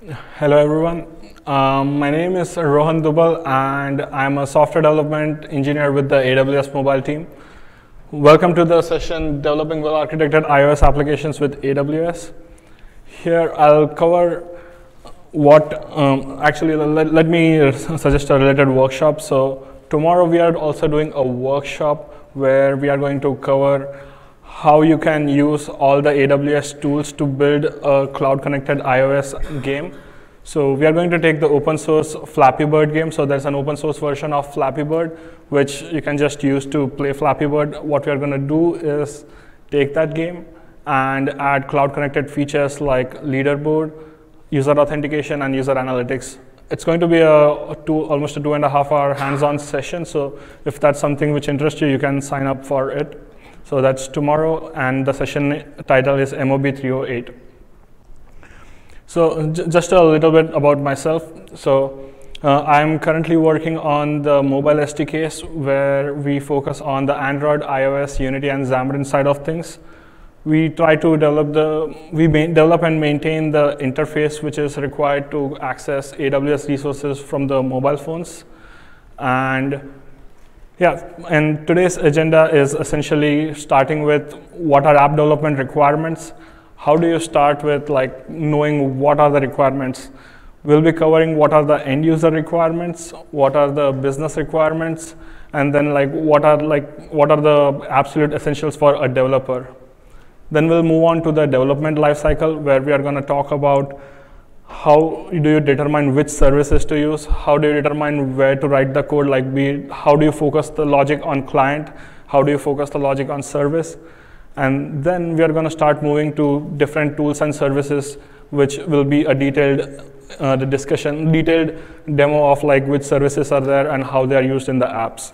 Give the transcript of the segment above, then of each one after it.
Hello everyone. Um, my name is Rohan Dubal and I'm a software development engineer with the AWS mobile team. Welcome to the session Developing Well-Architected iOS Applications with AWS. Here I'll cover what, um, actually let, let me suggest a related workshop. So tomorrow we are also doing a workshop where we are going to cover how you can use all the AWS tools to build a cloud connected iOS game. So we are going to take the open source Flappy Bird game. So there's an open source version of Flappy Bird, which you can just use to play Flappy Bird. What we are going to do is take that game and add cloud connected features like leaderboard, user authentication, and user analytics. It's going to be a, two, almost a two and a half hour hands-on session. So if that's something which interests you, you can sign up for it. So that's tomorrow, and the session title is MOB 308. So just a little bit about myself. So uh, I'm currently working on the mobile SDKs where we focus on the Android, iOS, Unity, and Xamarin side of things. We try to develop the, we develop and maintain the interface which is required to access AWS resources from the mobile phones. And yeah, and today's agenda is essentially starting with what are app development requirements. How do you start with like knowing what are the requirements? We'll be covering what are the end user requirements, what are the business requirements, and then like what are like what are the absolute essentials for a developer. Then we'll move on to the development lifecycle where we are going to talk about how do you determine which services to use? How do you determine where to write the code? Like, be, how do you focus the logic on client? How do you focus the logic on service? And then we are going to start moving to different tools and services, which will be a detailed uh, discussion, detailed demo of like which services are there and how they are used in the apps.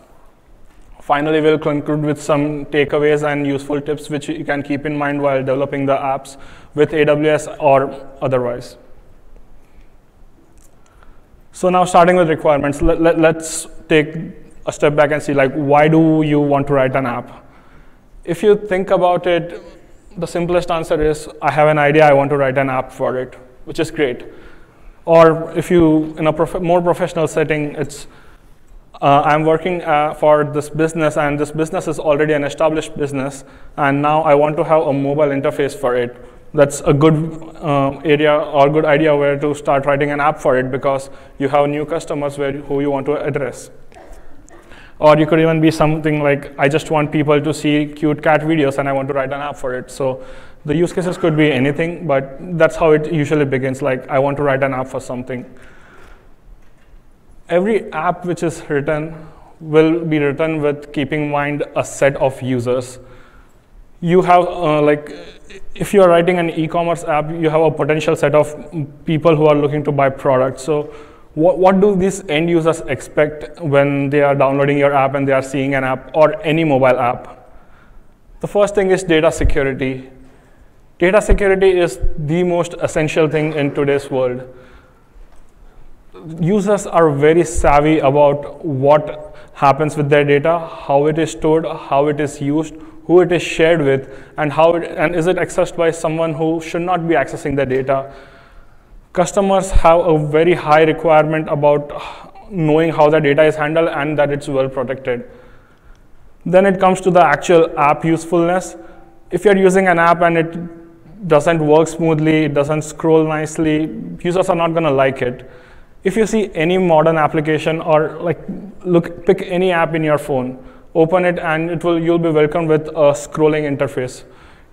Finally, we'll conclude with some takeaways and useful tips which you can keep in mind while developing the apps with AWS or otherwise. So now starting with requirements, let, let, let's take a step back and see like why do you want to write an app? If you think about it, the simplest answer is I have an idea, I want to write an app for it, which is great. Or if you, in a prof more professional setting, it's uh, I'm working uh, for this business and this business is already an established business and now I want to have a mobile interface for it that's a good uh, area or good idea where to start writing an app for it because you have new customers where, who you want to address. Or you could even be something like, I just want people to see cute cat videos and I want to write an app for it. So the use cases could be anything, but that's how it usually begins, like I want to write an app for something. Every app which is written will be written with keeping in mind a set of users. You have uh, like if you're writing an e-commerce app, you have a potential set of people who are looking to buy products. So what, what do these end users expect when they are downloading your app and they are seeing an app or any mobile app? The first thing is data security. Data security is the most essential thing in today's world. Users are very savvy about what happens with their data, how it is stored, how it is used, who it is shared with, and how it, and is it accessed by someone who should not be accessing the data. Customers have a very high requirement about knowing how the data is handled and that it's well protected. Then it comes to the actual app usefulness. If you're using an app and it doesn't work smoothly, it doesn't scroll nicely, users are not going to like it. If you see any modern application or like look pick any app in your phone, open it and it will you'll be welcomed with a scrolling interface.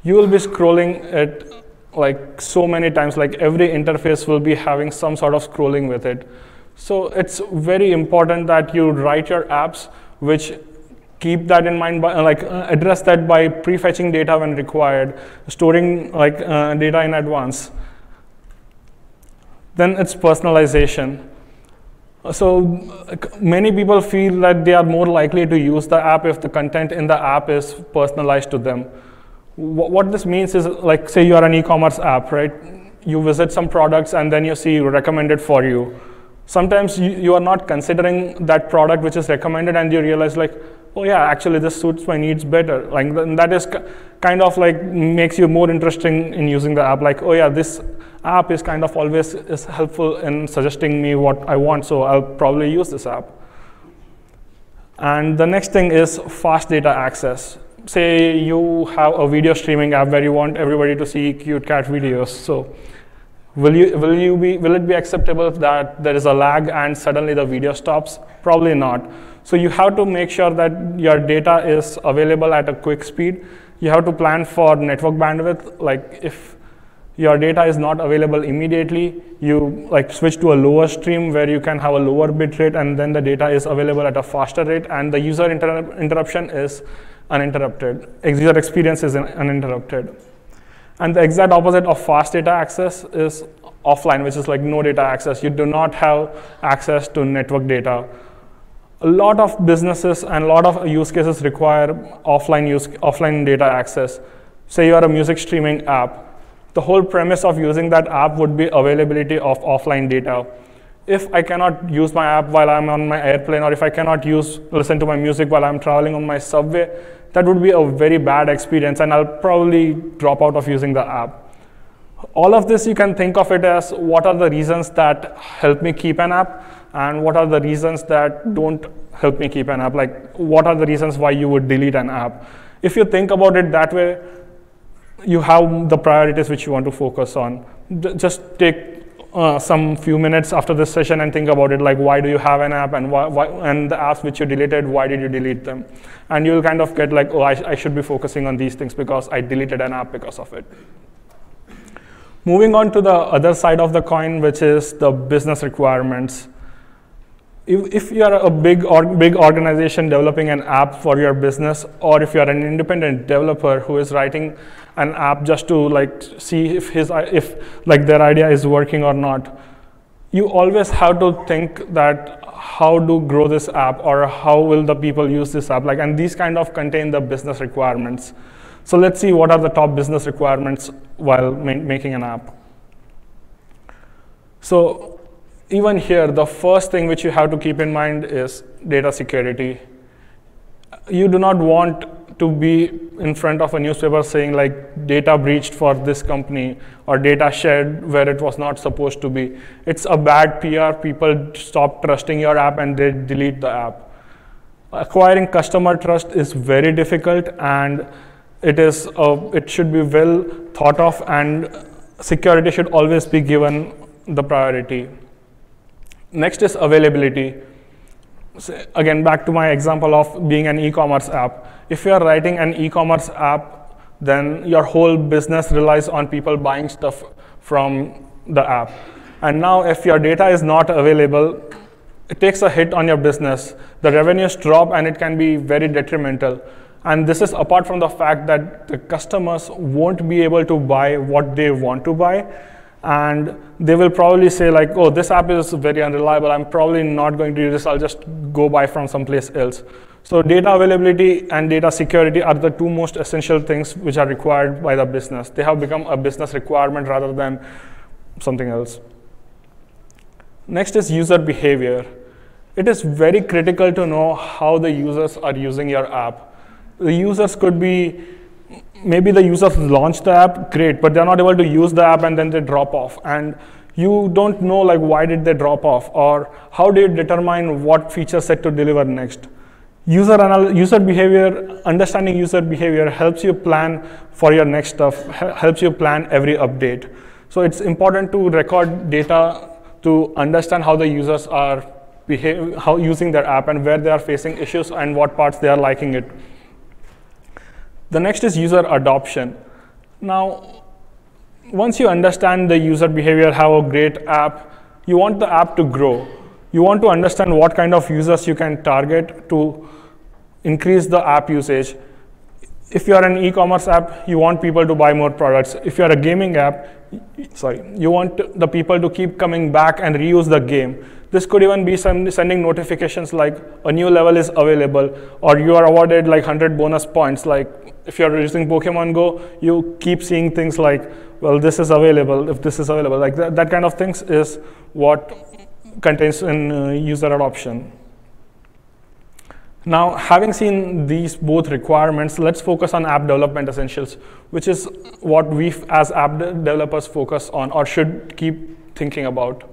You will be scrolling it like so many times, like every interface will be having some sort of scrolling with it. So it's very important that you write your apps which keep that in mind by like uh, address that by prefetching data when required storing like uh, data in advance then it's personalization so many people feel that they are more likely to use the app if the content in the app is personalized to them. What this means is like say you are an e-commerce app, right? You visit some products and then you see recommended for you. Sometimes you, you are not considering that product which is recommended and you realize like, oh yeah, actually this suits my needs better. Like that is kind of like makes you more interesting in using the app. Like, oh yeah, this app is kind of always is helpful in suggesting me what I want, so I'll probably use this app. And the next thing is fast data access. Say you have a video streaming app where you want everybody to see cute cat videos. So will you will you be will it be acceptable that there is a lag and suddenly the video stops? Probably not. So you have to make sure that your data is available at a quick speed. You have to plan for network bandwidth. Like if your data is not available immediately, you like switch to a lower stream where you can have a lower bit rate and then the data is available at a faster rate and the user inter interruption is uninterrupted. User experience is uninterrupted. And the exact opposite of fast data access is offline, which is like no data access. You do not have access to network data a lot of businesses and a lot of use cases require offline use offline data access. Say you are a music streaming app. The whole premise of using that app would be availability of offline data. If I cannot use my app while I'm on my airplane, or if I cannot use listen to my music while I'm traveling on my subway, that would be a very bad experience, and I'll probably drop out of using the app. All of this, you can think of it as what are the reasons that help me keep an app and what are the reasons that don't help me keep an app? Like, what are the reasons why you would delete an app? If you think about it that way, you have the priorities which you want to focus on. Just take uh, some few minutes after this session and think about it like why do you have an app and why, why, and the apps which you deleted why did you delete them and you'll kind of get like oh I, I should be focusing on these things because i deleted an app because of it moving on to the other side of the coin which is the business requirements if, if you are a big or big organization developing an app for your business, or if you are an independent developer who is writing an app just to like see if his if like their idea is working or not, you always have to think that how to grow this app or how will the people use this app like and these kind of contain the business requirements. So let's see what are the top business requirements while ma making an app. So even here, the first thing which you have to keep in mind is data security. You do not want to be in front of a newspaper saying like data breached for this company or data shared where it was not supposed to be. It's a bad PR. People stop trusting your app and they delete the app. Acquiring customer trust is very difficult and it is it should be well thought of and security should always be given the priority. Next is availability. So again, back to my example of being an e-commerce app. If you are writing an e-commerce app, then your whole business relies on people buying stuff from the app. And now if your data is not available, it takes a hit on your business. The revenues drop and it can be very detrimental. And this is apart from the fact that the customers won't be able to buy what they want to buy and they will probably say like, oh, this app is very unreliable. I'm probably not going to use this. I'll just go buy from someplace else. So data availability and data security are the two most essential things which are required by the business. They have become a business requirement rather than something else. Next is user behavior. It is very critical to know how the users are using your app. The users could be maybe the users launch the app, great, but they're not able to use the app and then they drop off. And you don't know like why did they drop off or how do you determine what feature set to deliver next. User, anal- user behavior, understanding user behavior helps you plan for your next stuff, helps you plan every update. So it's important to record data to understand how the users are behave, how using their app and where they are facing issues and what parts they are liking it. The next is user adoption. Now, once you understand the user behavior, have a great app, you want the app to grow. You want to understand what kind of users you can target to increase the app usage. If you're an e-commerce app, you want people to buy more products. If you're a gaming app, sorry, you want the people to keep coming back and reuse the game. This could even be sending notifications like a new level is available or you are awarded like 100 bonus points. Like if you're using Pokemon Go, you keep seeing things like, well, this is available, if this is available. Like that, that kind of things is what contains in uh, user adoption. Now, having seen these both requirements, let's focus on app development essentials, which is what we as app de developers focus on or should keep thinking about.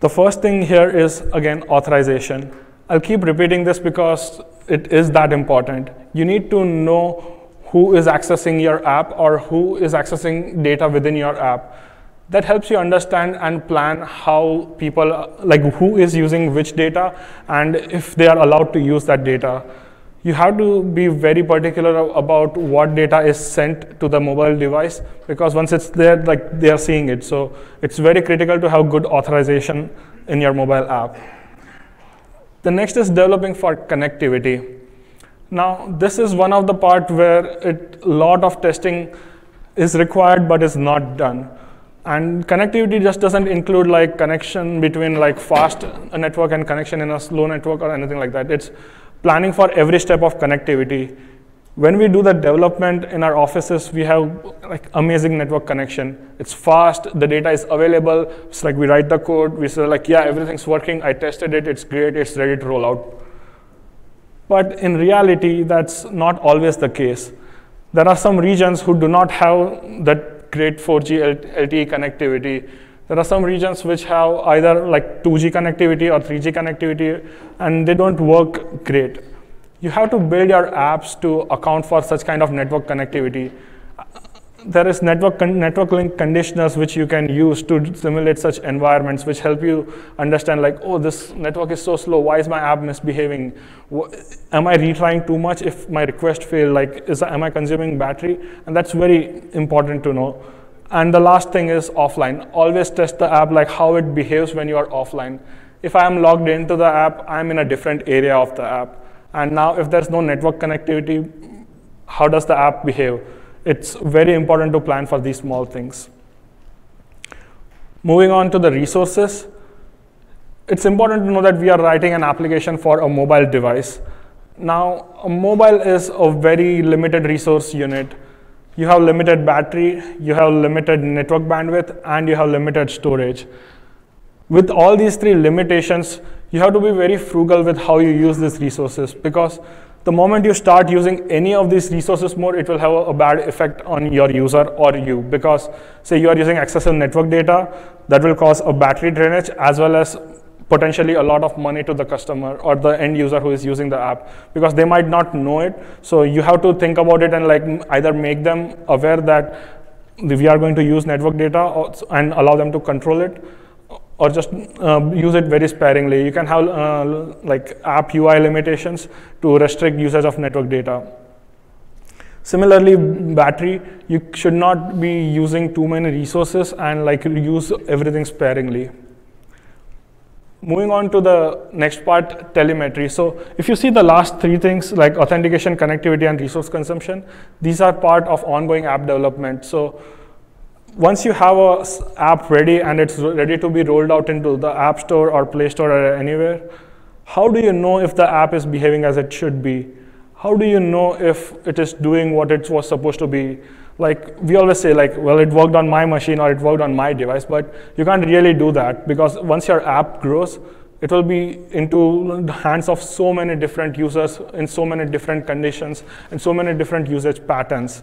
The first thing here is, again, authorization. I'll keep repeating this because it is that important. You need to know who is accessing your app or who is accessing data within your app. That helps you understand and plan how people, like who is using which data and if they are allowed to use that data. You have to be very particular about what data is sent to the mobile device because once it's there, like they are seeing it. So it's very critical to have good authorization in your mobile app. The next is developing for connectivity. Now, this is one of the part where a lot of testing is required but is not done. And connectivity just doesn't include like connection between like fast uh, network and connection in a slow network or anything like that. It's planning for every step of connectivity. When we do the development in our offices, we have like amazing network connection. It's fast, the data is available. It's like we write the code, we say like, yeah, everything's working. I tested it, it's great, it's ready to roll out. But in reality, that's not always the case. There are some regions who do not have that great 4G LTE connectivity. There are some regions which have either like 2G connectivity or 3G connectivity, and they don't work great. You have to build your apps to account for such kind of network connectivity there is network, network link conditioners which you can use to simulate such environments which help you understand like, oh, this network is so slow, why is my app misbehaving? Am I retrying too much if my request failed? Like, is, am I consuming battery? And that's very important to know. And the last thing is offline. Always test the app like how it behaves when you are offline. If I am logged into the app, I'm in a different area of the app. And now if there's no network connectivity, how does the app behave? it's very important to plan for these small things. Moving on to the resources, it's important to know that we are writing an application for a mobile device. Now, a mobile is a very limited resource unit. You have limited battery, you have limited network bandwidth, and you have limited storage. With all these three limitations, you have to be very frugal with how you use these resources because the moment you start using any of these resources more, it will have a, bad effect on your user or you because say you are using excessive network data, that will cause a battery drainage as well as potentially a lot of money to the customer or the end user who is using the app because they might not know it. So you have to think about it and like either make them aware that we are going to use network data and allow them to control it or just uh, use it very sparingly. You can have uh, like app UI limitations to restrict usage of network data. Similarly, battery, you should not be using too many resources and like use everything sparingly. Moving on to the next part, telemetry. So if you see the last three things like authentication, connectivity, and resource consumption, these are part of ongoing app development. So once you have a app ready and it's ready to be rolled out into the app store or play store or anywhere how do you know if the app is behaving as it should be how do you know if it is doing what it was supposed to be like we always say like well it worked on my machine or it worked on my device but you can't really do that because once your app grows it will be into the hands of so many different users in so many different conditions and so many different usage patterns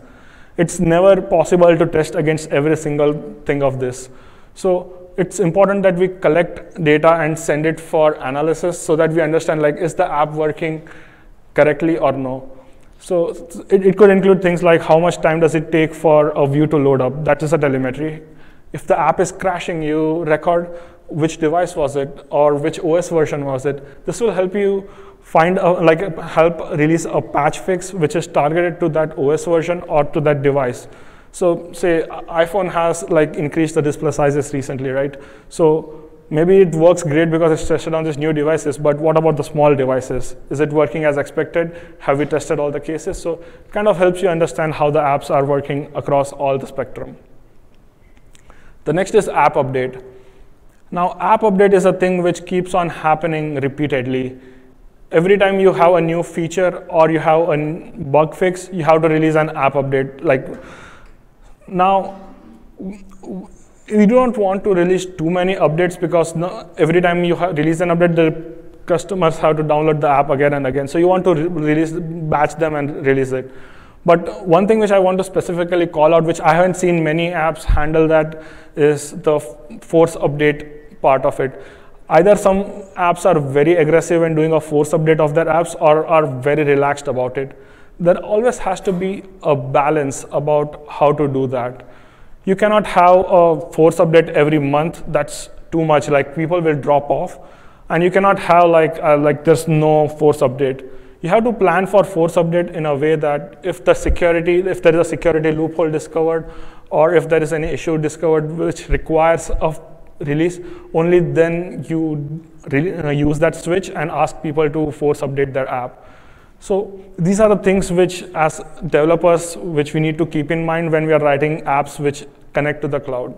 it's never possible to test against every single thing of this. So it's important that we collect data and send it for analysis so that we understand like is the app working correctly or no. So it, it could include things like how much time does it take for a view to load up. That is a telemetry. If the app is crashing, you record which device was it or which OS version was it. This will help you find a, like help release a patch fix which is targeted to that OS version or to that device. So say iPhone has like increased the display sizes recently, right? So maybe it works great because it's tested on these new devices, but what about the small devices? Is it working as expected? Have we tested all the cases? So it kind of helps you understand how the apps are working across all the spectrum. The next is app update. Now, app update is a thing which keeps on happening repeatedly every time you have a new feature or you have a bug fix, you have to release an app update. Like now, we don't want to release too many updates because no, every time you release an update, the customers have to download the app again and again. So you want to re release, batch them and release it. But one thing which I want to specifically call out, which I haven't seen many apps handle that, is the force update part of it. Either some apps are very aggressive in doing a force update of their apps or are very relaxed about it. There always has to be a balance about how to do that. You cannot have a force update every month. That's too much. Like people will drop off, and you cannot have like uh, like there's no force update you have to plan for force update in a way that if the security, if there is a security loophole discovered, or if there is any issue discovered which requires a release, only then you uh, use that switch and ask people to force update their app. So these are the things which, as developers, which we need to keep in mind when we are writing apps which connect to the cloud.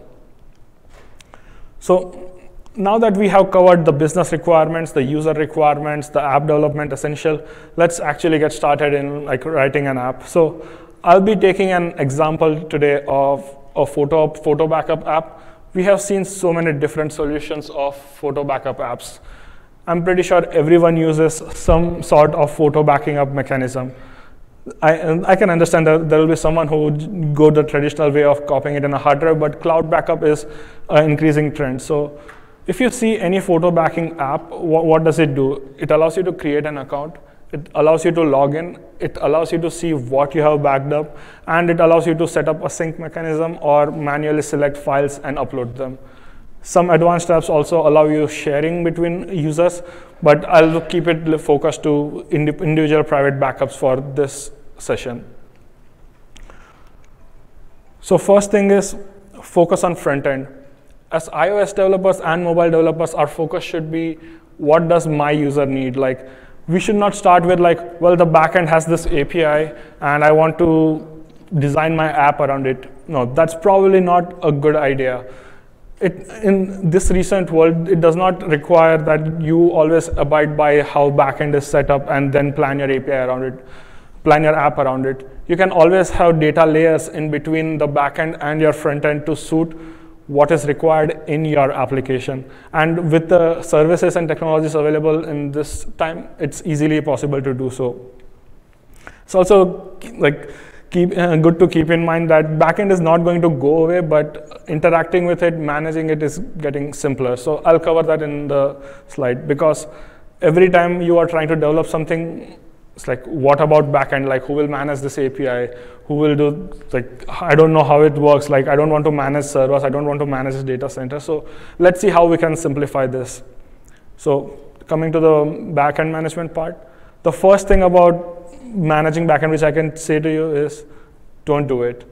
So now that we have covered the business requirements, the user requirements, the app development essential, let's actually get started in like writing an app. So I'll be taking an example today of a photo, photo backup app. We have seen so many different solutions of photo backup apps. I'm pretty sure everyone uses some sort of photo backing up mechanism. I, I can understand that there will be someone who would go the traditional way of copying it in a hard drive, but cloud backup is an increasing trend. So if you see any photo backing app, what, what, does it do? It allows you to create an account. It allows you to log in. It allows you to see what you have backed up. And it allows you to set up a sync mechanism or manually select files and upload them. Some advanced apps also allow you sharing between users, but I'll keep it focused to individual private backups for this session. So first thing is focus on front end as iOS developers and mobile developers, our focus should be what does my user need? Like, we should not start with like, well, the backend has this API and I want to design my app around it. No, that's probably not a good idea. It, in this recent world, it does not require that you always abide by how backend is set up and then plan your API around it, plan your app around it. You can always have data layers in between the backend and your front end to suit what is required in your application. And with the services and technologies available in this time, it's easily possible to do so. It's also like keep, uh, good to keep in mind that backend is not going to go away, but interacting with it, managing it is getting simpler. So I'll cover that in the slide because every time you are trying to develop something, it's like, what about backend? Like, who will manage this API? Who will do, like, I don't know how it works. Like, I don't want to manage servers. I don't want to manage this data center. So let's see how we can simplify this. So coming to the backend management part, the first thing about managing backend, which I can say to you is, don't do it.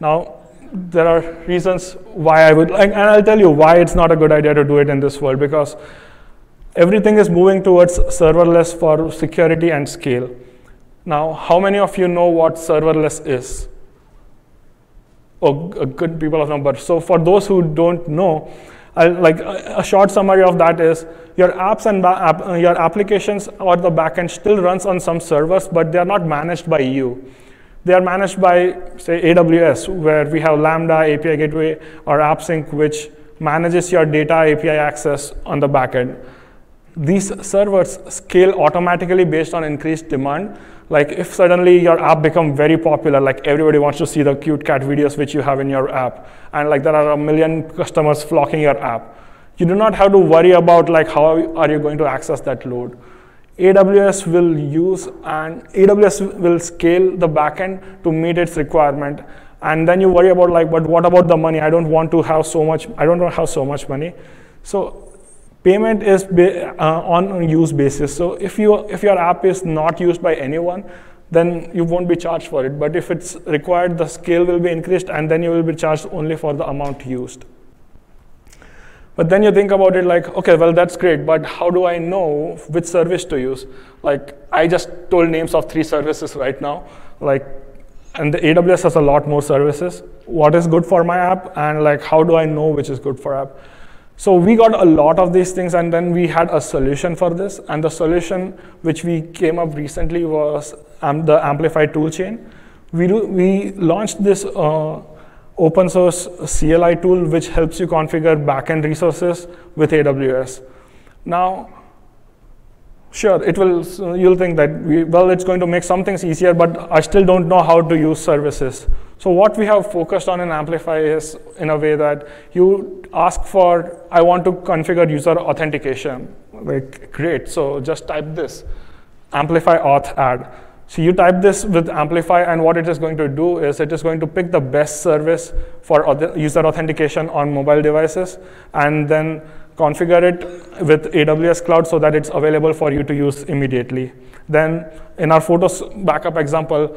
Now, there are reasons why I would, and I'll tell you why it's not a good idea to do it in this world, because everything is moving towards serverless for security and scale. Now, how many of you know what serverless is? Oh, good people of number. So for those who don't know, Like a, short summary of that is your apps and app, uh, your applications or the backend still runs on some servers, but they are not managed by you. They are managed by, say, AWS, where we have Lambda, API Gateway, or AppSync, which manages your data API access on the backend these servers scale automatically based on increased demand. Like if suddenly your app become very popular, like everybody wants to see the cute cat videos which you have in your app, and like there are a million customers flocking your app, you do not have to worry about like how are you going to access that load. AWS will use and AWS will scale the backend to meet its requirement. And then you worry about like, but what about the money? I don't want to have so much, I don't want to have so much money. So Payment is uh, on use basis. So if, you, if your app is not used by anyone, then you won't be charged for it. But if it's required, the scale will be increased, and then you will be charged only for the amount used. But then you think about it like, okay, well, that's great, but how do I know which service to use? Like, I just told names of three services right now. Like, and the AWS has a lot more services. What is good for my app, and like, how do I know which is good for app? So we got a lot of these things and then we had a solution for this. And the solution which we came up recently was um, the Amplify toolchain. We, do, we launched this uh, open source CLI tool which helps you configure backend resources with AWS. Now, Sure, it will, you'll think that, we, well, it's going to make some things easier, but I still don't know how to use services. So what we have focused on in Amplify is in a way that you ask for, I want to configure user authentication. Like, great, so just type this, Amplify auth add. So you type this with Amplify, and what it is going to do is it is going to pick the best service for user authentication on mobile devices, and then configure it with AWS Cloud so that it's available for you to use immediately. Then in our Photos backup example,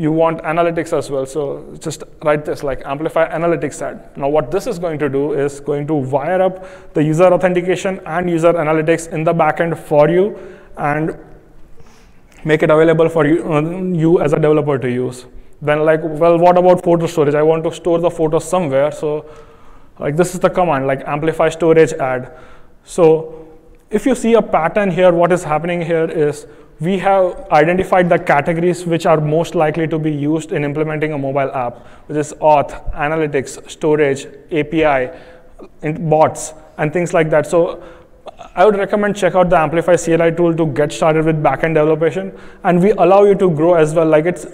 you want analytics as well. So just write this like amplify analytics add. Now what this is going to do is going to wire up the user authentication and user analytics in the backend for you and make it available for you, uh, you as a developer to use. Then like, well, what about photo storage? I want to store the photos somewhere. So like this is the command, like amplify storage add. So if you see a pattern here, what is happening here is we have identified the categories which are most likely to be used in implementing a mobile app, which is auth, analytics, storage, API, bots, and things like that. So I would recommend check out the Amplify CLI tool to get started with backend development, and we allow you to grow as well. Like it's,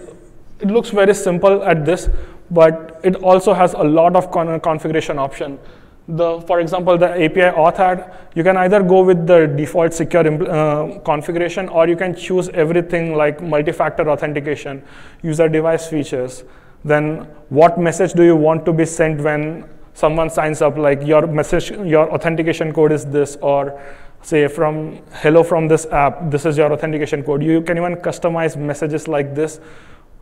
it looks very simple at this, but it also has a lot of con configuration option. The, for example, the API auth add, you can either go with the default secure uh, configuration or you can choose everything like multi-factor authentication, user device features. Then what message do you want to be sent when someone signs up, like your message, your authentication code is this, or say from hello from this app, this is your authentication code. You can even customize messages like this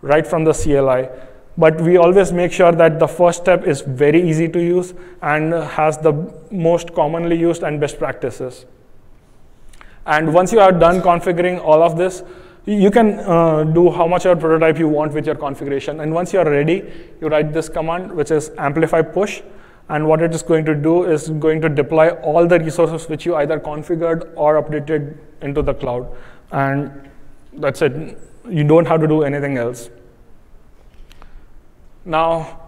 right from the CLI. But we always make sure that the first step is very easy to use and has the most commonly used and best practices. And once you are done configuring all of this, you can uh, do how much your prototype you want with your configuration. And once you're ready, you write this command, which is amplify push. And what it is going to do is going to deploy all the resources which you either configured or updated into the cloud. And that's it. You don't have to do anything else. Now,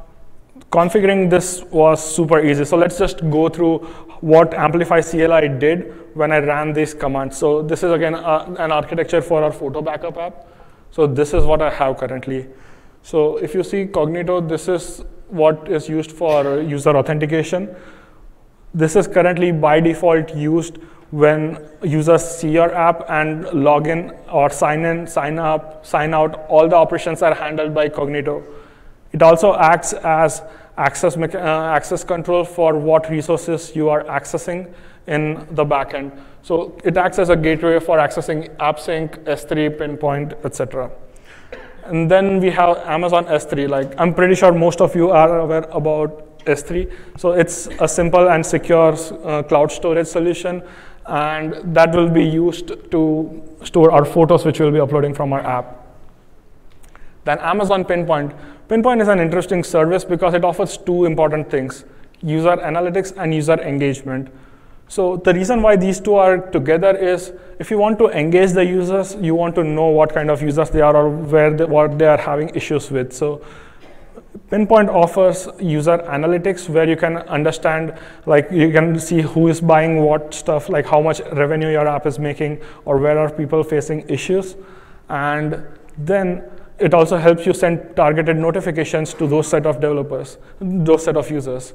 configuring this was super easy. So let's just go through what Amplify CLI did when I ran these commands. So this is again uh, an architecture for our photo backup app. So this is what I have currently. So if you see Cognito, this is what is used for user authentication. This is currently by default used when users see your app and log in or sign in, sign up, sign out, all the operations are handled by Cognito. It also acts as access, uh, access control for what resources you are accessing in the backend. So it acts as a gateway for accessing AppSync, S3, Pinpoint, etc. And then we have Amazon S3. Like I'm pretty sure most of you are aware about S3. So it's a simple and secure uh, cloud storage solution, and that will be used to store our photos, which we'll be uploading from our app. Then Amazon Pinpoint. Pinpoint is an interesting service because it offers two important things, user analytics and user engagement. So the reason why these two are together is if you want to engage the users, you want to know what kind of users they are or where they, what they are having issues with. So Pinpoint offers user analytics where you can understand, like you can see who is buying what stuff, like how much revenue your app is making or where are people facing issues. And then it also helps you send targeted notifications to those set of developers, those set of users.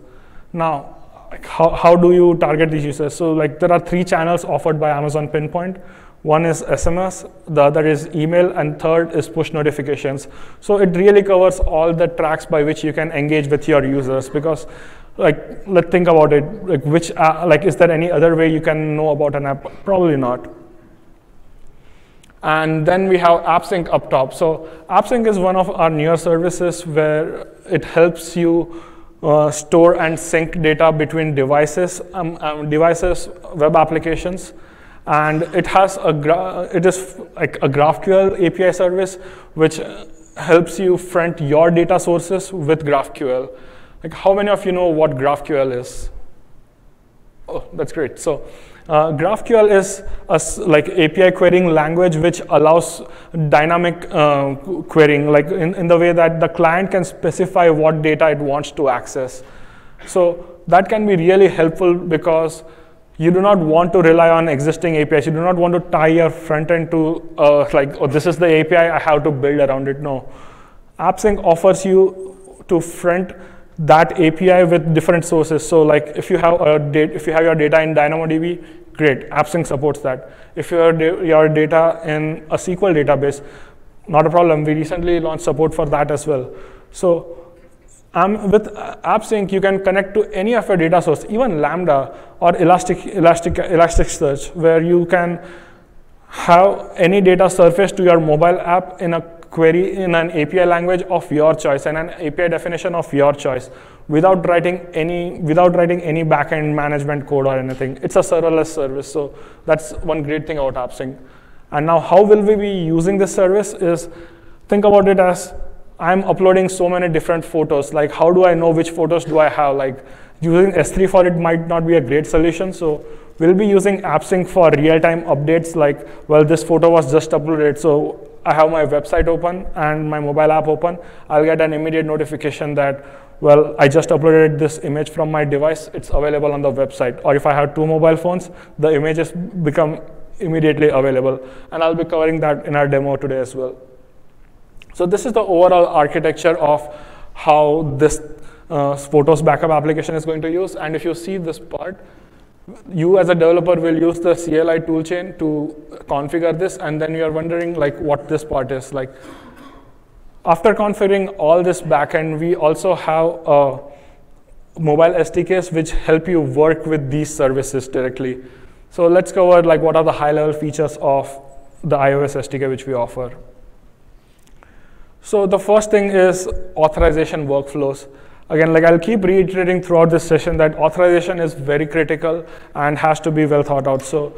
Now, like how, how do you target these users? So like there are three channels offered by Amazon Pinpoint. One is SMS, the other is email, and third is push notifications. So it really covers all the tracks by which you can engage with your users because like let's think about it like which uh, like is there any other way you can know about an app probably not and then we have AppSync up top. So AppSync is one of our newer services where it helps you uh, store and sync data between devices, um, um, devices, web applications, and it has a it is like a GraphQL API service which helps you front your data sources with GraphQL. Like how many of you know what GraphQL is? Oh, that's great. So uh, GraphQL is a like API querying language which allows dynamic uh, querying, like in, in the way that the client can specify what data it wants to access. So that can be really helpful because you do not want to rely on existing APIs. You do not want to tie your front end to uh, like, oh, this is the API, I have to build around it. No. AppSync offers you to front that API with different sources. So like if you have a if you have your data in DynamoDB, great, AppSync supports that. If your, your data in a SQL database, not a problem. We recently launched support for that as well. So um, with AppSync, you can connect to any of your data source, even Lambda or Elastic, Elastic, Elasticsearch, where you can have any data surface to your mobile app in a query in an API language of your choice and an API definition of your choice without writing any without writing any backend management code or anything. It's a serverless service. So that's one great thing about AppSync. And now how will we be using this service is think about it as I'm uploading so many different photos. Like how do I know which photos do I have? Like using S3 for it might not be a great solution. So we'll be using AppSync for real-time updates like, well, this photo was just uploaded. So I have my website open and my mobile app open. I'll get an immediate notification that, well, I just uploaded this image from my device. It's available on the website. Or if I have two mobile phones, the images become immediately available. And I'll be covering that in our demo today as well. So this is the overall architecture of how this uh, Photos backup application is going to use. And if you see this part, you as a developer will use the CLI toolchain to configure this, and then you're wondering like what this part is. Like after configuring all this backend, we also have a mobile SDKs which help you work with these services directly. So let's cover like what are the high-level features of the iOS SDK which we offer. So the first thing is authorization workflows. Again, like I'll keep reiterating throughout this session that authorization is very critical and has to be well thought out. So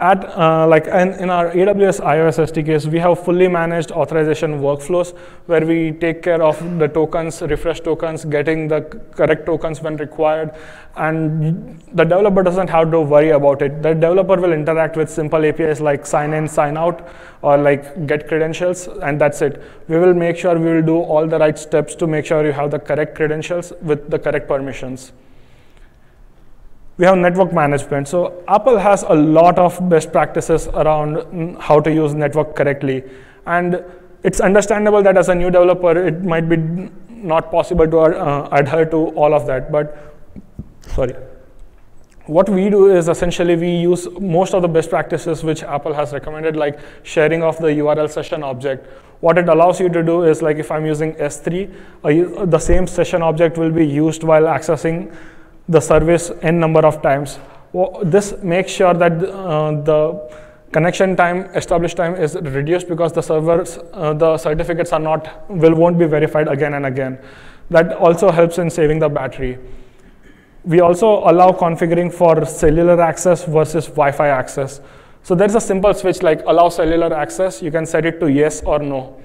at uh, like in, in, our AWS iOS SDKs, we have fully managed authorization workflows where we take care of the tokens, refresh tokens, getting the correct tokens when required, and the developer doesn't have to worry about it. The developer will interact with simple APIs like sign in, sign out, or like get credentials, and that's it. We will make sure we will do all the right steps to make sure you have the correct credentials with the correct permissions we have network management. So Apple has a lot of best practices around how to use network correctly. And it's understandable that as a new developer, it might be not possible to uh, adhere to all of that. But sorry. What we do is essentially we use most of the best practices which Apple has recommended, like sharing of the URL session object. What it allows you to do is like if I'm using S3, uh, the same session object will be used while accessing the service n number of times. Well, this makes sure that uh, the connection time, established time is reduced because the servers, uh, the certificates are not, will won't be verified again and again. That also helps in saving the battery. We also allow configuring for cellular access versus Wi-Fi access. So there's a simple switch like allow cellular access. You can set it to yes or no.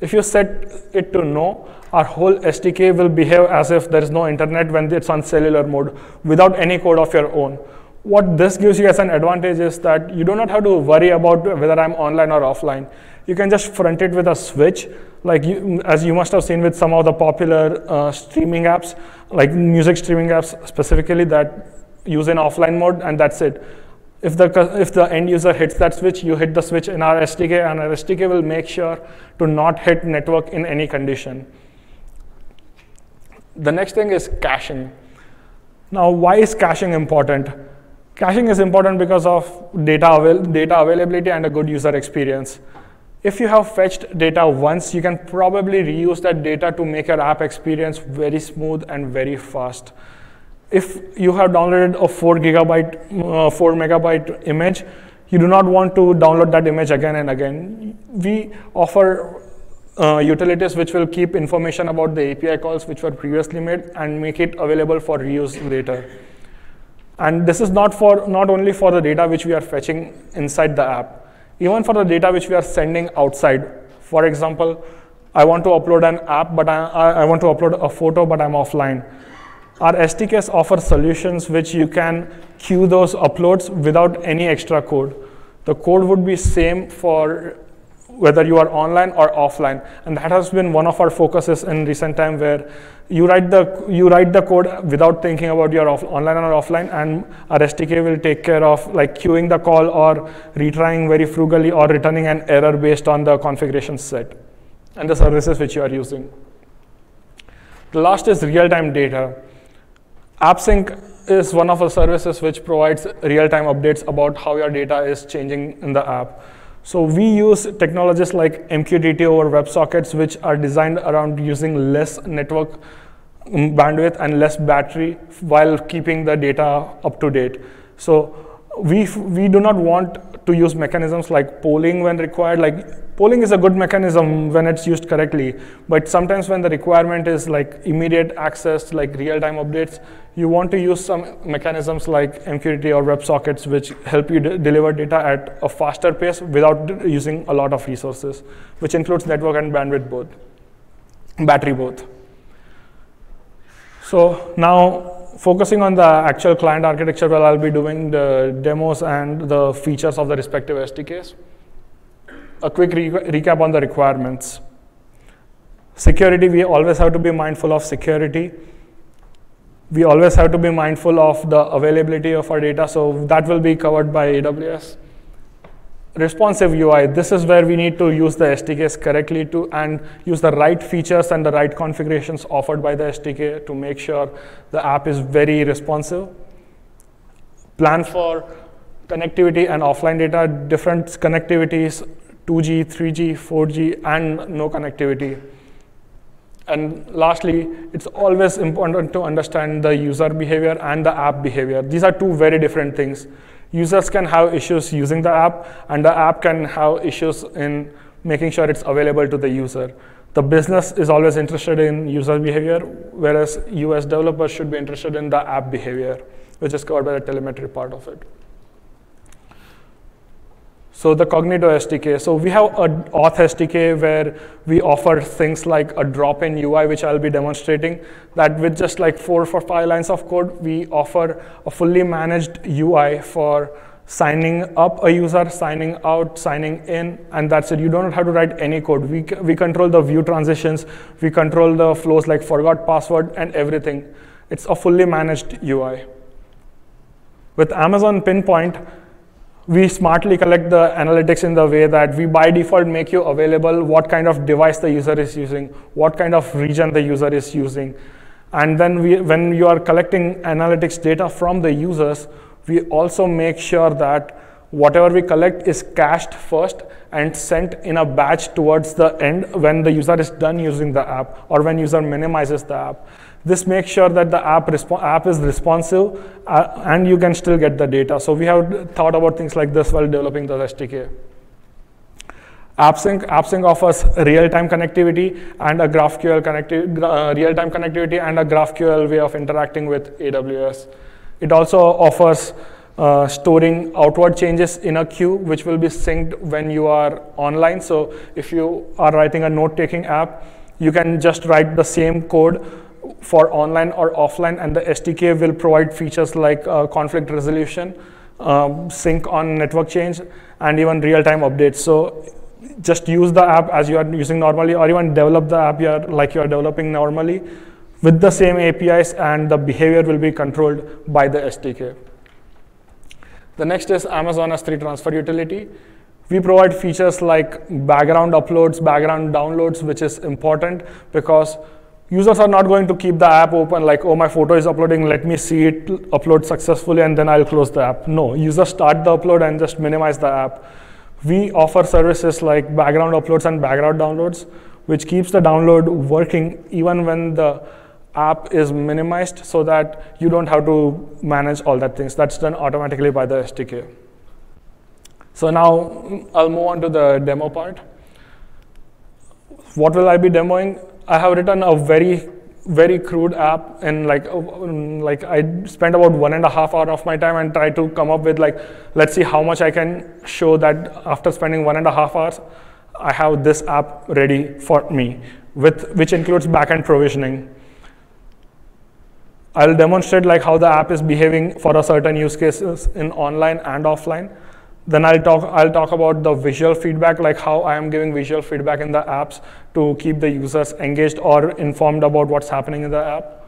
If you set it to no, our whole SDK will behave as if there is no internet when it's on cellular mode without any code of your own. What this gives you as an advantage is that you do not have to worry about whether I'm online or offline. You can just front it with a switch, like you, as you must have seen with some of the popular uh, streaming apps, like music streaming apps specifically that use an offline mode, and that's it. If the, if the end user hits that switch, you hit the switch in our SDK, and our SDK will make sure to not hit network in any condition. The next thing is caching. Now, why is caching important? Caching is important because of data, avail data availability and a good user experience. If you have fetched data once, you can probably reuse that data to make your app experience very smooth and very fast. If you have downloaded a 4 gigabyte, uh, 4 megabyte image, you do not want to download that image again and again. We offer uh, utilities which will keep information about the API calls which were previously made and make it available for reuse later. And this is not for not only for the data which we are fetching inside the app, even for the data which we are sending outside. For example, I want to upload an app, but I, I want to upload a photo, but I'm offline. Our SDKs offer solutions which you can queue those uploads without any extra code. The code would be same for whether you are online or offline. And that has been one of our focuses in recent time where you write the, you write the code without thinking about your off, online or offline and our SDK will take care of like queuing the call or retrying very frugally or returning an error based on the configuration set and the services which you are using. The last is real-time data. AppSync is one of the services which provides real-time updates about how your data is changing in the app. So we use technologies like MQTT over WebSockets, which are designed around using less network mm, bandwidth and less battery while keeping the data up to date. So we, we do not want to use mechanisms like polling when required. Like polling is a good mechanism when it's used correctly, but sometimes when the requirement is like immediate access, like real-time updates, you want to use some mechanisms like MQTT or WebSockets, which help you deliver data at a faster pace without using a lot of resources, which includes network and bandwidth both, battery both. So now focusing on the actual client architecture, well, I'll be doing the demos and the features of the respective SDKs. A quick re recap on the requirements. Security, we always have to be mindful of security. We always have to be mindful of the availability of our data, so that will be covered by AWS responsive UI, this is where we need to use the SDKs correctly to and use the right features and the right configurations offered by the SDK to make sure the app is very responsive. Plan for connectivity and offline data, different connectivities, 2G, 3G, 4G, and no connectivity. And lastly, it's always important to understand the user behavior and the app behavior. These are two very different things users can have issues using the app, and the app can have issues in making sure it's available to the user. The business is always interested in user behavior, whereas US developers should be interested in the app behavior, which is covered by the telemetry part of it. So the Cognito SDK. So we have a auth SDK where we offer things like a drop-in UI, which I'll be demonstrating, that with just like four or five lines of code, we offer a fully managed UI for signing up a user, signing out, signing in, and that's it. You don't have to write any code. We, we control the view transitions, we control the flows like forgot password and everything. It's a fully managed UI. With Amazon Pinpoint, we smartly collect the analytics in the way that we by default make you available what kind of device the user is using, what kind of region the user is using. And then we, when you are collecting analytics data from the users, we also make sure that whatever we collect is cached first and sent in a batch towards the end when the user is done using the app or when user minimizes the app. This makes sure that the app, app is responsive uh, and you can still get the data. So we have thought about things like this while developing the SDK. AppSync, AppSync offers real-time connectivity and a GraphQL connecti uh, real-time connectivity and a GraphQL way of interacting with AWS. It also offers uh, storing outward changes in a queue, which will be synced when you are online. So if you are writing a note-taking app, you can just write the same code for online or offline, and the SDK will provide features like uh, conflict resolution, um, sync on network change, and even real-time updates. So just use the app as you are using normally, or even develop the app you are, like you are developing normally with the same APIs, and the behavior will be controlled by the SDK. The next is Amazon S3 transfer utility. We provide features like background uploads, background downloads, which is important because users are not going to keep the app open like, oh, my photo is uploading, let me see it upload successfully and then I'll close the app. No, users start the upload and just minimize the app. We offer services like background uploads and background downloads, which keeps the download working even when the app is minimized so that you don't have to manage all that things. That's done automatically by the SDK. So now I'll move on to the demo part. What will I be demoing? I have written a very very crude app and like uh, like I spent about one and a half hour of my time and try to come up with like let's see how much I can show that after spending one and a half hours I have this app ready for me with which includes backend provisioning. I'll demonstrate like how the app is behaving for a certain use cases in online and offline. Then I'll talk, I'll talk about the visual feedback, like how I am giving visual feedback in the apps to keep the users engaged or informed about what's happening in the app.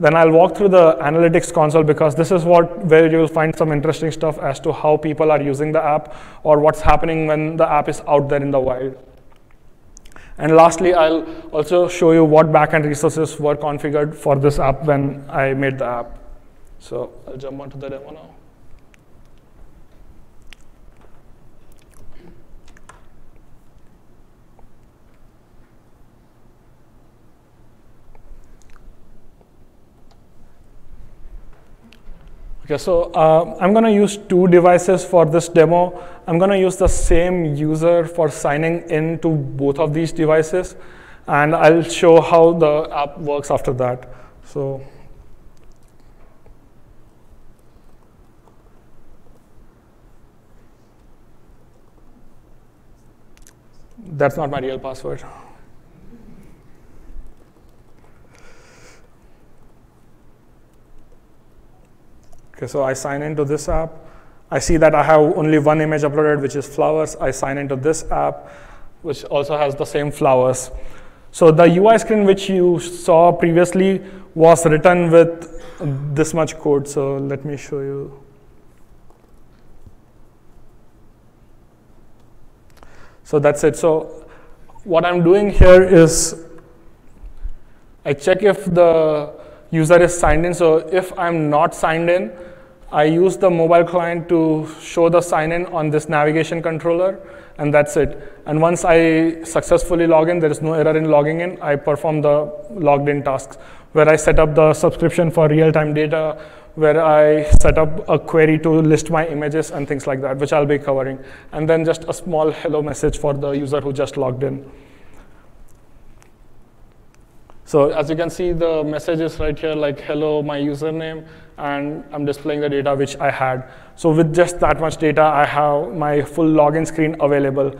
Then I'll walk through the analytics console because this is what where you'll find some interesting stuff as to how people are using the app or what's happening when the app is out there in the wild. And lastly, I'll also show you what backend resources were configured for this app when I made the app. So I'll jump onto the demo now. Okay, so uh, I'm going to use two devices for this demo. I'm going to use the same user for signing in to both of these devices, and I'll show how the app works after that. So. That's not my real password. Okay, so I sign into this app. I see that I have only one image uploaded, which is flowers. I sign into this app, which also has the same flowers. So the UI screen which you saw previously was written with this much code. So let me show you. So that's it. So what I'm doing here is I check if the user is signed in. So if I'm not signed in, I use the mobile client to show the sign-in on this navigation controller, and that's it. And once I successfully log in, there is no error in logging in, I perform the logged in tasks, where I set up the subscription for real-time data, where I set up a query to list my images and things like that, which I'll be covering. And then just a small hello message for the user who just logged in. So as you can see, the message is right here, like, hello, my username, and I'm displaying the data which I had. So with just that much data, I have my full login screen available.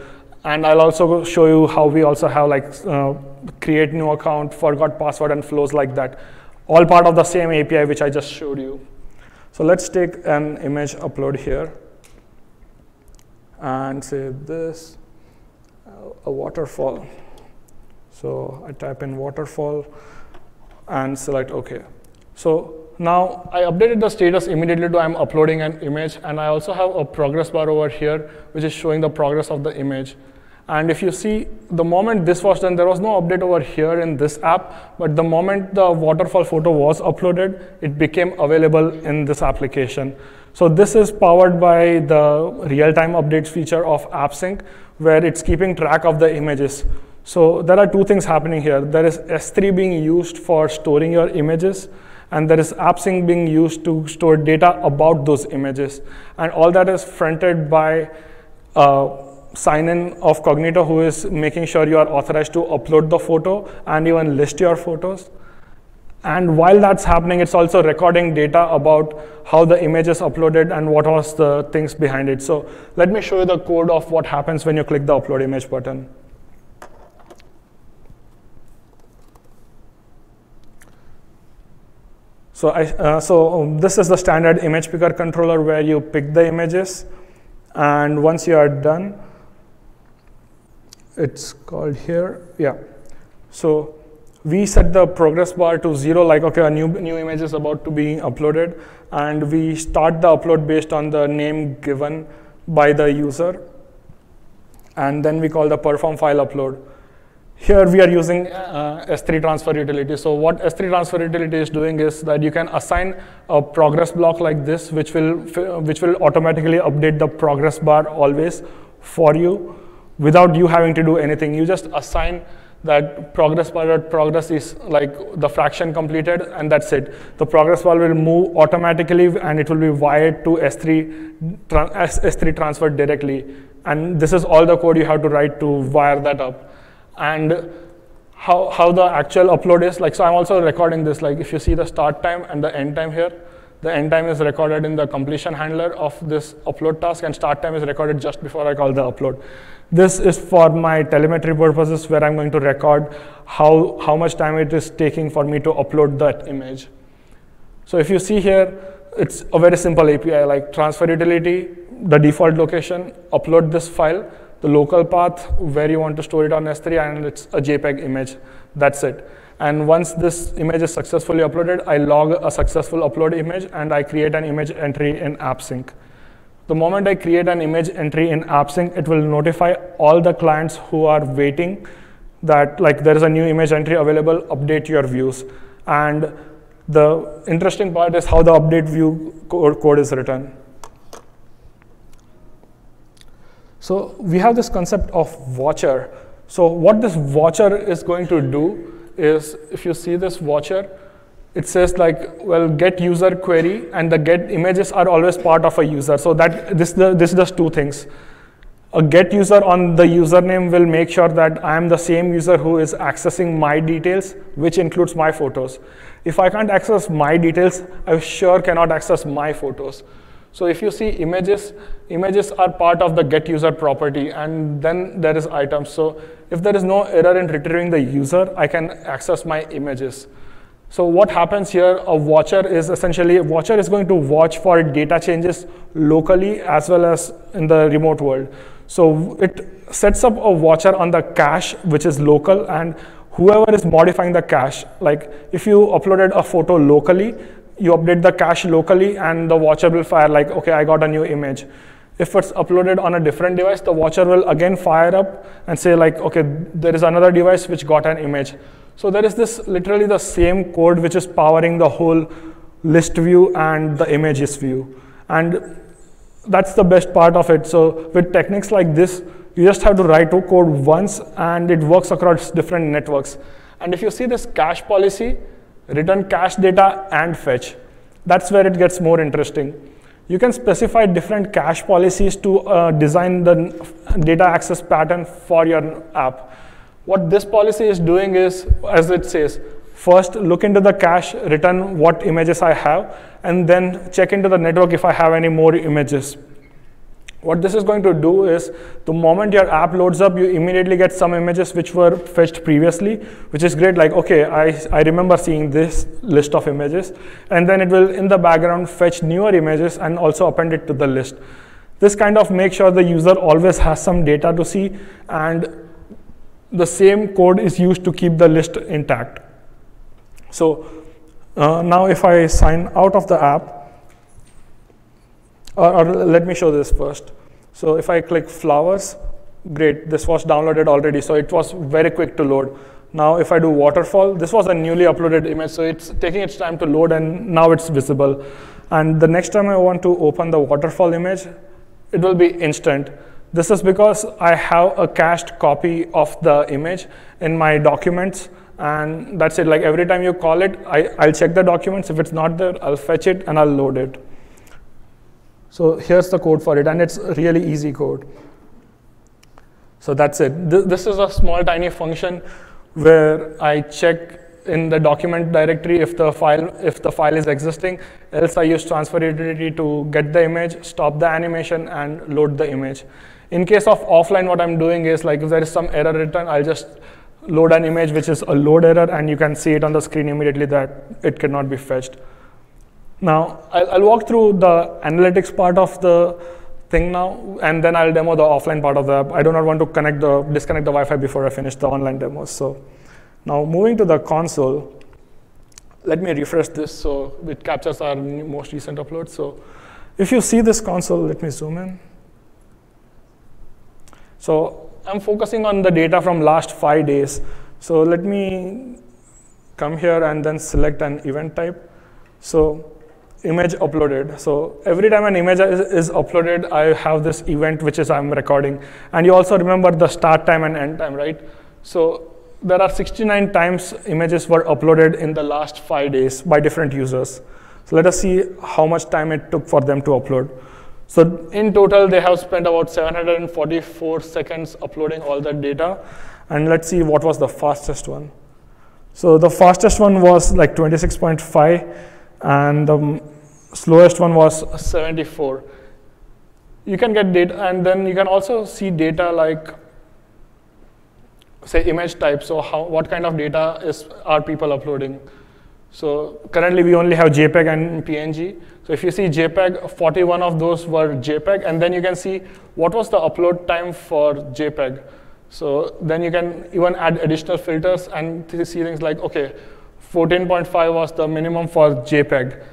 And I'll also show you how we also have like uh, create new account, forgot password, and flows like that. All part of the same API which I just showed you. So let's take an image upload here and say this, a waterfall. So I type in waterfall and select OK. So now I updated the status immediately to I'm uploading an image and I also have a progress bar over here which is showing the progress of the image. And if you see, the moment this was done, there was no update over here in this app, but the moment the waterfall photo was uploaded, it became available in this application. So this is powered by the real-time updates feature of AppSync, where it's keeping track of the images. So there are two things happening here. There is S3 being used for storing your images, and there is AppSync being used to store data about those images. And all that is fronted by uh, sign-in of Cognito, who is making sure you are authorized to upload the photo and even list your photos. And while that's happening, it's also recording data about how the image is uploaded and what was the things behind it. So let me show you the code of what happens when you click the upload image button. So, I, uh, so um, this is the standard image picker controller where you pick the images. And once you are done, it's called here, yeah. So we set the progress bar to zero, like, okay, a new, new image is about to be uploaded. And we start the upload based on the name given by the user. And then we call the perform file upload. Here we are using uh, S3 transfer utility. So what S3 transfer utility is doing is that you can assign a progress block like this, which will, which will automatically update the progress bar always for you without you having to do anything. You just assign that progress bar progress is like the fraction completed and that's it. The progress bar will move automatically and it will be wired to S3, S3 transfer directly. And this is all the code you have to write to wire that up and how, how the actual upload is. Like, so I'm also recording this. Like, if you see the start time and the end time here, the end time is recorded in the completion handler of this upload task, and start time is recorded just before I call the upload. This is for my telemetry purposes where I'm going to record how, how much time it is taking for me to upload that image. So if you see here, it's a very simple API like transfer utility, the default location, upload this file, the local path where you want to store it on S3, and it's a JPEG image. That's it. And once this image is successfully uploaded, I log a successful upload image and I create an image entry in AppSync. The moment I create an image entry in AppSync, it will notify all the clients who are waiting that like there is a new image entry available, update your views. And the interesting part is how the update view code is written. So we have this concept of watcher. So what this watcher is going to do is, if you see this watcher, it says like, well, get user query, and the get images are always part of a user. So that this this does two things. A get user on the username will make sure that I am the same user who is accessing my details, which includes my photos. If I can't access my details, I sure cannot access my photos. So if you see images, images are part of the get user property, and then there is items. So if there is no error in retrieving the user, I can access my images. So what happens here, a watcher is essentially, a watcher is going to watch for data changes locally as well as in the remote world. So it sets up a watcher on the cache, which is local, and whoever is modifying the cache, like if you uploaded a photo locally, you update the cache locally and the watcher will fire like, okay, I got a new image. If it's uploaded on a different device, the watcher will again fire up and say like, okay, there is another device which got an image. So there is this literally the same code which is powering the whole list view and the images view. And that's the best part of it. So with techniques like this, you just have to write code once and it works across different networks. And if you see this cache policy, return cache data and fetch, that's where it gets more interesting. You can specify different cache policies to uh, design the data access pattern for your app. What this policy is doing is, as it says, first look into the cache, return what images I have, and then check into the network if I have any more images. What this is going to do is, the moment your app loads up, you immediately get some images which were fetched previously, which is great, like, okay, I, I remember seeing this list of images, and then it will, in the background, fetch newer images and also append it to the list. This kind of makes sure the user always has some data to see, and the same code is used to keep the list intact. So uh, now if I sign out of the app, or, or, let me show this first. So if I click flowers, great, this was downloaded already, so it was very quick to load. Now if I do waterfall, this was a newly uploaded image, so it's taking its time to load and now it's visible. And the next time I want to open the waterfall image, it will be instant. This is because I have a cached copy of the image in my documents and that's it. Like every time you call it, I, I'll check the documents. If it's not there, I'll fetch it and I'll load it. So here's the code for it, and it's really easy code. So that's it. This is a small tiny function where I check in the document directory if the file if the file is existing. Else I use transfer utility to get the image, stop the animation, and load the image. In case of offline, what I'm doing is like if there is some error written, I'll just load an image which is a load error, and you can see it on the screen immediately that it cannot be fetched. Now, I'll, I'll, walk through the analytics part of the thing now, and then I'll demo the offline part of the app. I do not want to connect the, disconnect the Wi-Fi before I finish the online demos. So now moving to the console, let me refresh this so it captures our most recent upload. So if you see this console, let me zoom in. So I'm focusing on the data from last five days. So let me come here and then select an event type. So image uploaded. So every time an image is, is, uploaded, I have this event which is I'm recording. And you also remember the start time and end time, right? So there are 69 times images were uploaded in the last five days by different users. So let us see how much time it took for them to upload. So in total, they have spent about 744 seconds uploading all that data. And let's see what was the fastest one. So the fastest one was like 26.5 and the slowest one was 74. You can get data, and then you can also see data like, say, image type. So how, what kind of data is are people uploading? So currently we only have JPEG and PNG. So if you see JPEG, 41 of those were JPEG, and then you can see what was the upload time for JPEG. So then you can even add additional filters and see things like, okay, 14.5 was the minimum for JPEG.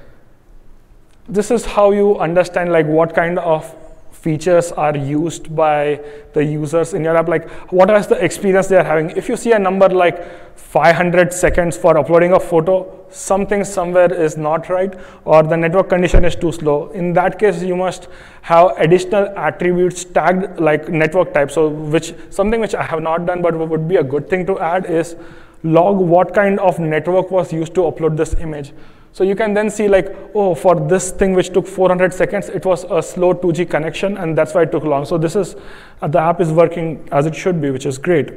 This is how you understand like what kind of features are used by the users in your app, like what is the experience they are having. If you see a number like 500 seconds for uploading a photo, something somewhere is not right or the network condition is too slow. In that case, you must have additional attributes tagged like network type. So which something which I have not done but would be a good thing to add is log what kind of network was used to upload this image. So you can then see like, oh, for this thing which took 400 seconds, it was a slow 2G connection, and that's why it took long. So this is, uh, the app is working as it should be, which is great.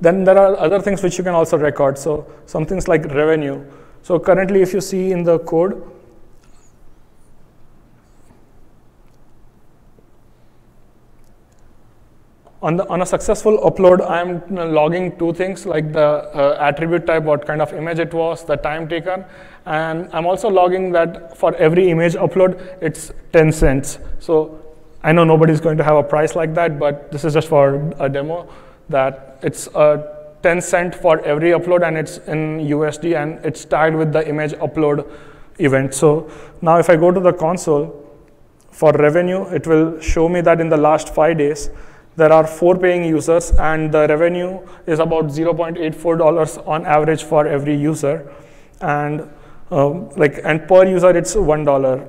Then there are other things which you can also record. So some things like revenue. So currently, if you see in the code, on, the, on a successful upload, I'm logging two things like the uh, attribute type, what kind of image it was, the time taken, and I'm also logging that for every image upload, it's 10 cents. So I know nobody's going to have a price like that, but this is just for a demo that it's a 10 cent for every upload and it's in USD and it's tagged with the image upload event. So now if I go to the console, for revenue, it will show me that in the last five days, there are four paying users and the revenue is about $0.84 on average for every user. And um, like and per user it's $1.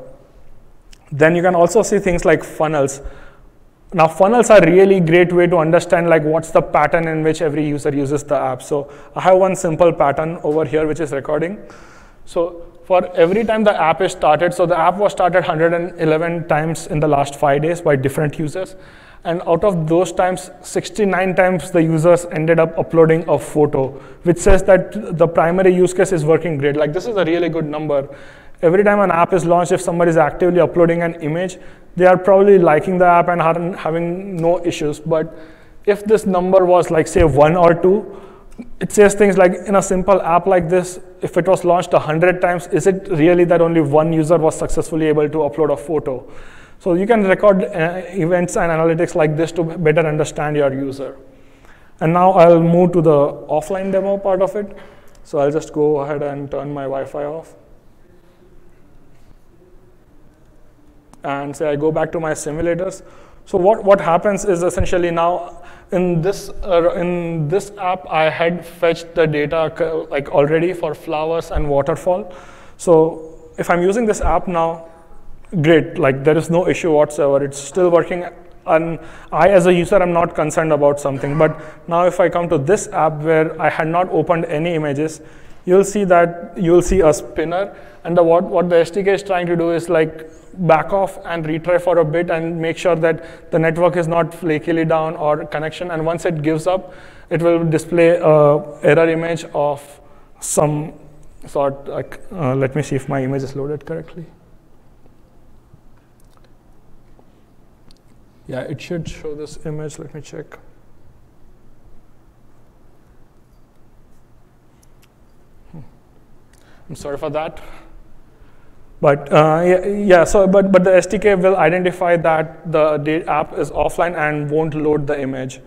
Then you can also see things like funnels. Now funnels are really great way to understand like what's the pattern in which every user uses the app. So I have one simple pattern over here which is recording. So for every time the app is started, so the app was started 111 times in the last five days by different users. And out of those times, 69 times the users ended up uploading a photo, which says that the primary use case is working great. Like this is a really good number. Every time an app is launched, if somebody is actively uploading an image, they are probably liking the app and having no issues. But if this number was like say one or two, it says things like in a simple app like this, if it was launched 100 times, is it really that only one user was successfully able to upload a photo? So you can record uh, events and analytics like this to better understand your user. And now I'll move to the offline demo part of it. So I'll just go ahead and turn my Wi-Fi off. And say I go back to my simulators. So what, what happens is essentially now in this, uh, in this app, I had fetched the data like already for flowers and waterfall. So if I'm using this app now, great, like there is no issue whatsoever. It's still working. And I, as a user, I'm not concerned about something. But now if I come to this app where I had not opened any images, you'll see that you'll see a spinner. And the, what, what the SDK is trying to do is like back off and retry for a bit and make sure that the network is not flakily down or connection. And once it gives up, it will display a error image of some sort. Like, uh, let me see if my image is loaded correctly. Yeah, it should show this image. Let me check. Hmm. I'm sorry for that. But uh, yeah, yeah, so but, but the SDK will identify that the app is offline and won't load the image.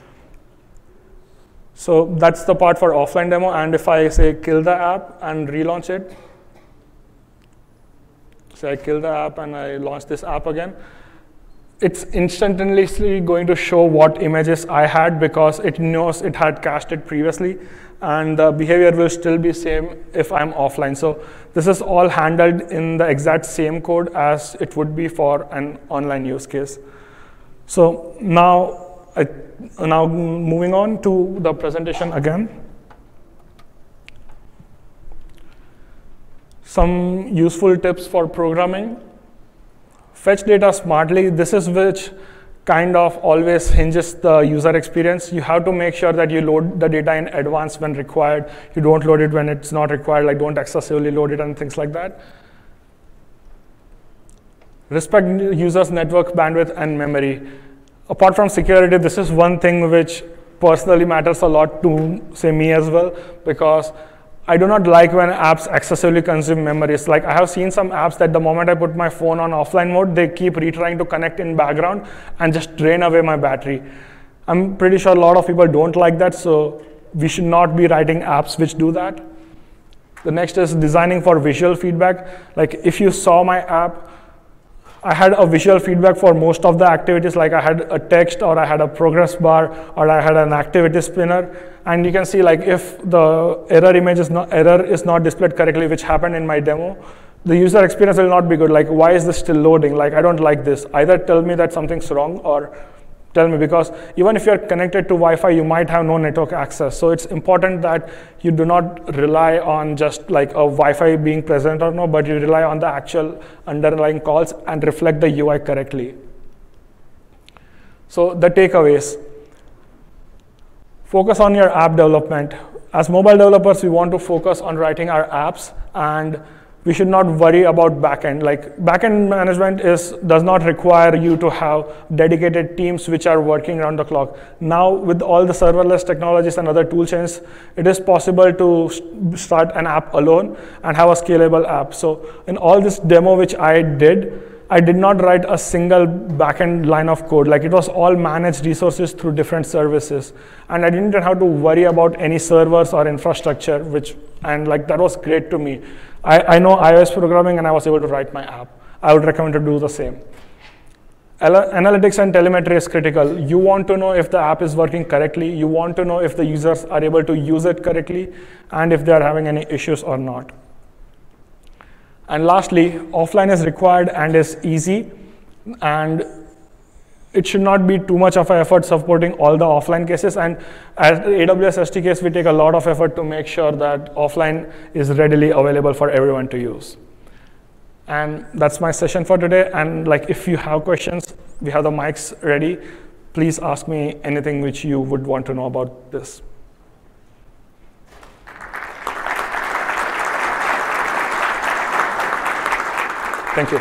So that's the part for offline demo. And if I say kill the app and relaunch it, say I kill the app and I launch this app again, it's instantaneously going to show what images I had because it knows it had cached it previously and the behavior will still be same if I'm offline. So this is all handled in the exact same code as it would be for an online use case. So now, I, now moving on to the presentation again. Some useful tips for programming fetch data smartly, this is which kind of always hinges the user experience. You have to make sure that you load the data in advance when required. You don't load it when it's not required, like don't excessively load it and things like that. Respect users' network bandwidth and memory. Apart from security, this is one thing which personally matters a lot to, say, me as well, because I do not like when apps excessively consume memory. It's like I have seen some apps that the moment I put my phone on offline mode, they keep retrying to connect in background and just drain away my battery. I'm pretty sure a lot of people don't like that, so we should not be writing apps which do that. The next is designing for visual feedback. Like if you saw my app, I had a visual feedback for most of the activities, like I had a text or I had a progress bar or I had an activity spinner. And you can see like if the error image is not, error is not displayed correctly, which happened in my demo, the user experience will not be good. Like why is this still loading? Like I don't like this. Either tell me that something's wrong or tell me because even if you're connected to Wi-Fi, you might have no network access. So it's important that you do not rely on just like a Wi-Fi being present or no, but you rely on the actual underlying calls and reflect the UI correctly. So the takeaways. Focus on your app development. As mobile developers, we want to focus on writing our apps and we should not worry about backend. Like backend management is does not require you to have dedicated teams which are working around the clock. Now with all the serverless technologies and other tool chains, it is possible to start an app alone and have a scalable app. So in all this demo which I did, I did not write a single backend line of code. Like it was all managed resources through different services. And I didn't have to worry about any servers or infrastructure, which, and like that was great to me. I, I know iOS programming and I was able to write my app. I would recommend to do the same. Analytics and telemetry is critical. You want to know if the app is working correctly. You want to know if the users are able to use it correctly and if they are having any issues or not. And lastly, offline is required and is easy. And it should not be too much of an effort supporting all the offline cases. And at AWS SDKs, we take a lot of effort to make sure that offline is readily available for everyone to use. And that's my session for today. And like, if you have questions, we have the mics ready. Please ask me anything which you would want to know about this. Thank you.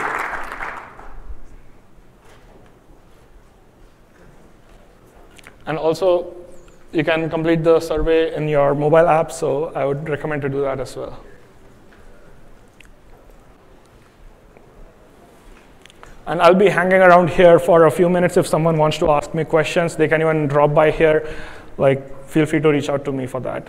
And also, you can complete the survey in your mobile app, so I would recommend to do that as well. And I'll be hanging around here for a few minutes if someone wants to ask me questions. They can even drop by here. Like, feel free to reach out to me for that.